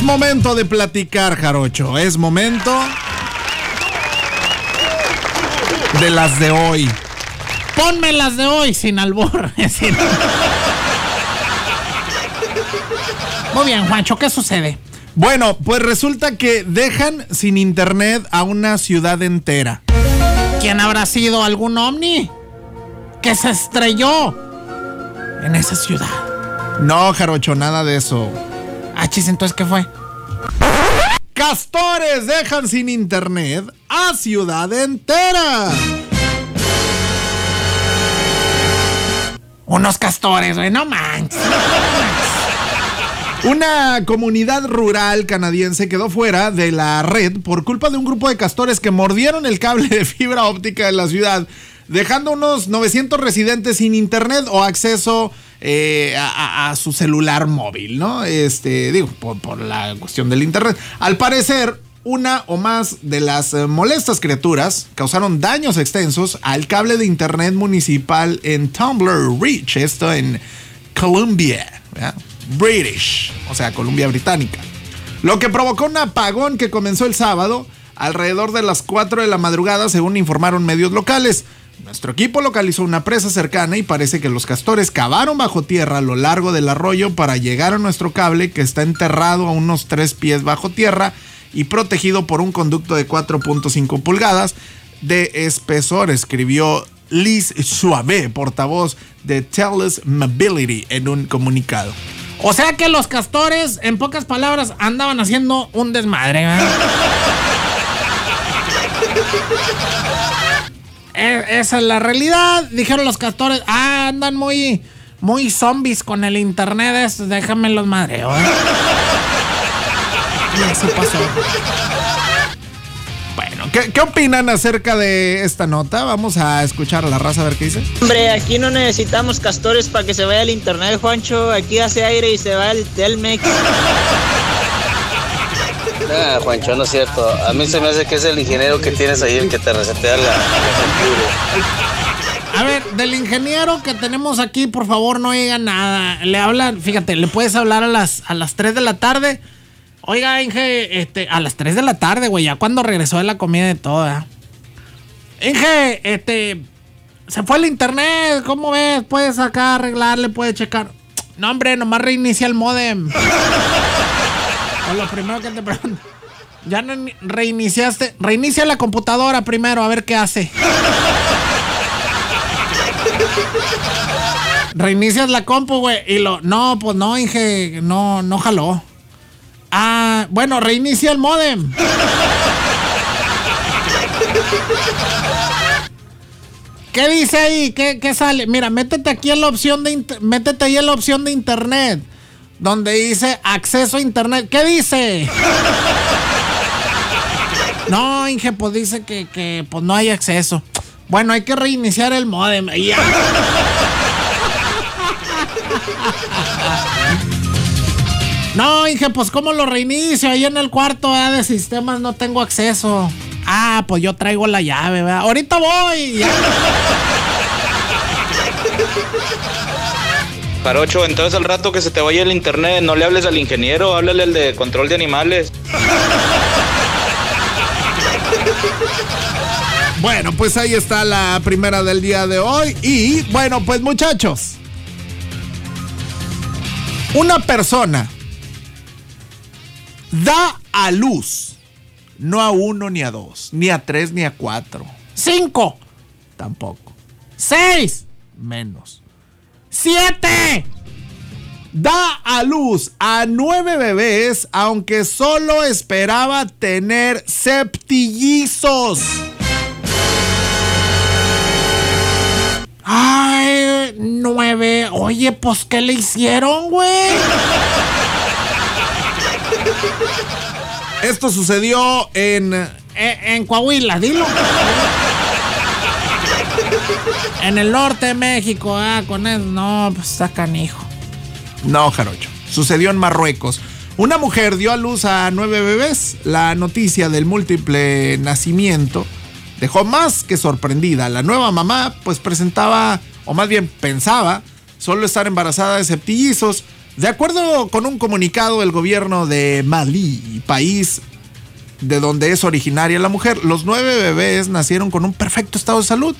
Es momento de platicar, Jarocho. Es momento de las de hoy. Ponme las de hoy sin albor. Muy bien, Juancho, ¿qué sucede? Bueno, pues resulta que dejan sin internet a una ciudad entera. ¿Quién habrá sido algún ovni? Que se estrelló en esa ciudad. No, Jarocho, nada de eso. Ah, chis, entonces, ¿qué fue? Castores dejan sin internet a ciudad entera. Unos castores, güey, no manches. Una comunidad rural canadiense quedó fuera de la red por culpa de un grupo de castores que mordieron el cable de fibra óptica de la ciudad, dejando unos 900 residentes sin internet o acceso eh, a, su celular móvil, ¿no? Este, digo, por, la cuestión del internet. Al parecer, una o más de las eh, molestas criaturas causaron daños extensos al cable de internet municipal en Tumblr Reach, esto en Columbia. British, o sea, Columbia Británica. Lo que provocó un apagón que comenzó el sábado alrededor de las 4 de la madrugada, según informaron medios locales. Nuestro equipo localizó una presa cercana y parece que los castores cavaron bajo tierra a lo largo del arroyo para llegar a nuestro cable que está enterrado a unos 3 pies bajo tierra y protegido por un conducto de 4.5 pulgadas de espesor, escribió Liz Suave, portavoz de Telus Mobility, en un comunicado. O sea que los castores, en pocas palabras, andaban haciendo un desmadre. E, esa es la realidad. Dijeron los castores, ah, andan muy, muy zombies con el internet. déjame los madreo. ¿eh? Y así pasó. ¿Qué, opinan acerca de esta nota? Vamos a escuchar a la raza a ver qué dice. Hombre, aquí no necesitamos castores para que se vaya el internet, Juancho. Aquí hace aire y se va el Telmex. Ah, Juancho, no es cierto. A mí se me hace que es el ingeniero que tienes ahí el que te resetea la, A ver, del ingeniero que tenemos aquí, por favor, no diga nada. Le hablan, fíjate, le puedes hablar a las, a las 3 de la tarde Oiga, Inge, este, a las 3 de la tarde, güey, ya cuando regresó de la comida de toda. Inge, este, se fue el internet, ¿cómo ves? Puedes acá arreglarle, puedes checar. No, hombre, nomás reinicia el modem. Lo primero que te pregunto. Ya no reiniciaste. Reinicia la computadora primero, a ver qué hace. Reinicias la compu, güey. Y lo. No, pues no, Inge. No, no jaló. Ah, bueno, reinicia el modem. ¿Qué dice ahí? ¿Qué, sale? Mira, métete aquí en la opción de métete ahí en la opción de internet. Donde dice acceso a internet. ¿Qué dice? No, Inge, pues dice que, que pues no hay acceso. Bueno, hay que reiniciar el modem. No, Inge, pues ¿cómo lo reinicio? Ahí en el cuarto de sistemas no tengo acceso. Ah, pues yo traigo la llave, ¿verdad? Ahorita voy. Jarocho, entonces al rato que se te vaya el internet, no le hables al ingeniero, háblale al de control de animales. Bueno, pues ahí está la primera del día de hoy. Y bueno, pues muchachos. Una persona da a luz. No a uno ni a dos, ni a tres ni a cuatro. Cinco. Tampoco. Seis. Menos. Siete. Da a luz a nueve bebés, aunque solo esperaba tener septillizos. Ay, nueve. Oye, pues, ¿qué le hicieron, güey? Esto sucedió en, eh, en, Coahuila, dilo. En el norte de México, ah, con eso. No, pues está canijo. No, Jarocho. Sucedió en Marruecos. Una mujer dio a luz a nueve bebés. La noticia del múltiple nacimiento dejó más que sorprendida. La nueva mamá, pues presentaba, o más bien pensaba, solo estar embarazada de septillizos De acuerdo con un comunicado del gobierno de Malí, país de donde es originaria la mujer, los nueve bebés nacieron con un perfecto estado de salud.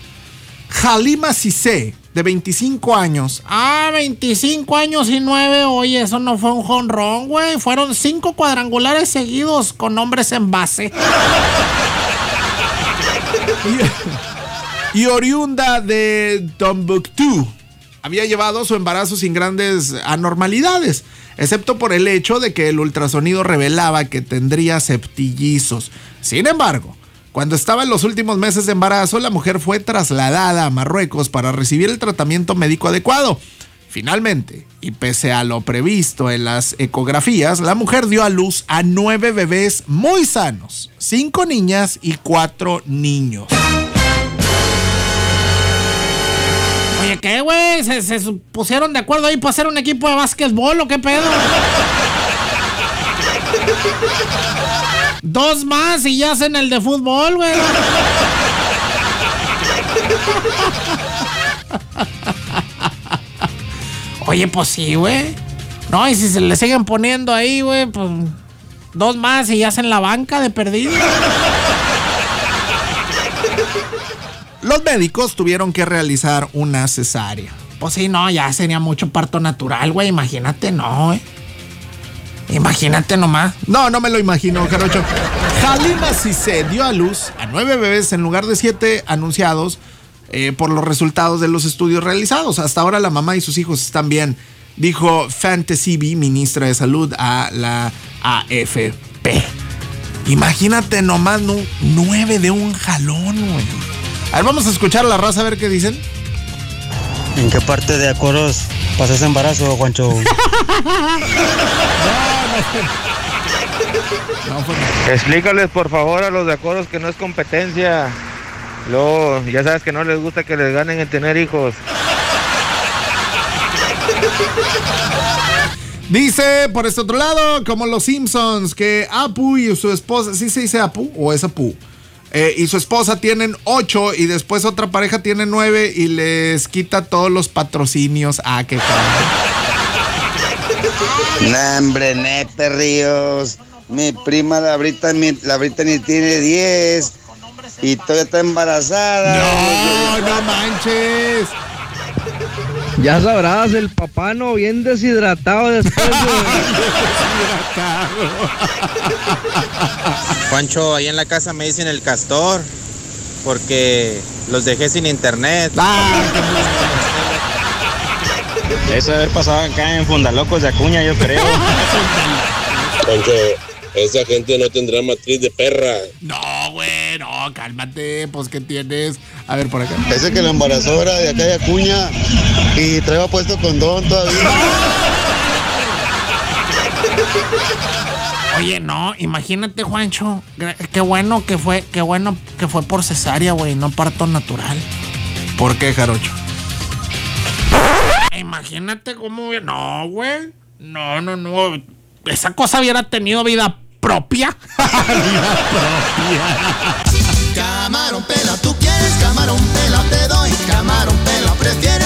Halima Sise, de 25 años. Ah, 25 años y 9. Oye, eso no fue un jonrón, güey. Fueron cinco cuadrangulares seguidos con hombres en base. y, y oriunda de Tombuctú. Había llevado su embarazo sin grandes anormalidades, excepto por el hecho de que el ultrasonido revelaba que tendría septillizos. Sin embargo, cuando estaba en los últimos meses de embarazo, la mujer fue trasladada a Marruecos para recibir el tratamiento médico adecuado. Finalmente, y pese a lo previsto en las ecografías, la mujer dio a luz a nueve bebés muy sanos, cinco niñas y cuatro niños. Oye, ¿qué, güey? ¿Se, ¿Se, pusieron de acuerdo ahí para hacer un equipo de básquetbol o qué pedo? Dos más y ya hacen el de fútbol, güey. Oye, pues sí, güey. No, y si se le siguen poniendo ahí, güey, pues dos más y ya hacen la banca de perdido. Los médicos tuvieron que realizar una cesárea. Pues sí, no, ya sería mucho parto natural, güey. Imagínate, no, güey. Imagínate nomás. No, no me lo imagino, Jarocho. Halima se dio a luz a nueve bebés en lugar de siete anunciados eh, por los resultados de los estudios realizados. Hasta ahora la mamá y sus hijos están bien, dijo Fantasy B, ministra de Salud, a la AFP. Imagínate nomás nueve de un jalón, güey. A ver, vamos a escuchar a la raza a ver qué dicen. ¿En qué parte de acuerdos pasó ese embarazo, Juancho? Explícales por favor a los de acuerdos que no es competencia. Luego, ya sabes que no les gusta que les ganen en tener hijos. Dice por este otro lado, como los Simpsons, que Apu y su esposa, ¿sí se dice Apu o es Apu? Eh, y su esposa tienen ocho y después otra pareja tiene nueve y les quita todos los patrocinios. Ah, qué No, hombre, nete, Ríos. Mi prima, la Brita, la Brita ni tiene diez y todavía está embarazada. No, no manches. Ya sabrás, el papá no bien deshidratado después de... Juancho, ahí en la casa me dicen el castor porque los dejé sin internet. Eso debe haber pasado acá en Fundalocos de Acuña, yo creo. Juancho, esa gente no tendrá matriz de perra. No, güey, no, cálmate, pues que tienes. A ver, por acá. Ese que la embarazó era de acá de Acuña y traía puesto condón todavía. Oye, no, imagínate, Juancho. Qué bueno que fue, qué bueno que fue por cesárea, güey, no parto natural. ¿Por qué, Jarocho? imagínate cómo... No, güey. No, no, no. Esa cosa hubiera tenido vida propia. vida propia. Camarón pela, tú quieres camarón pela, te doy. Camarón pela, prefiero.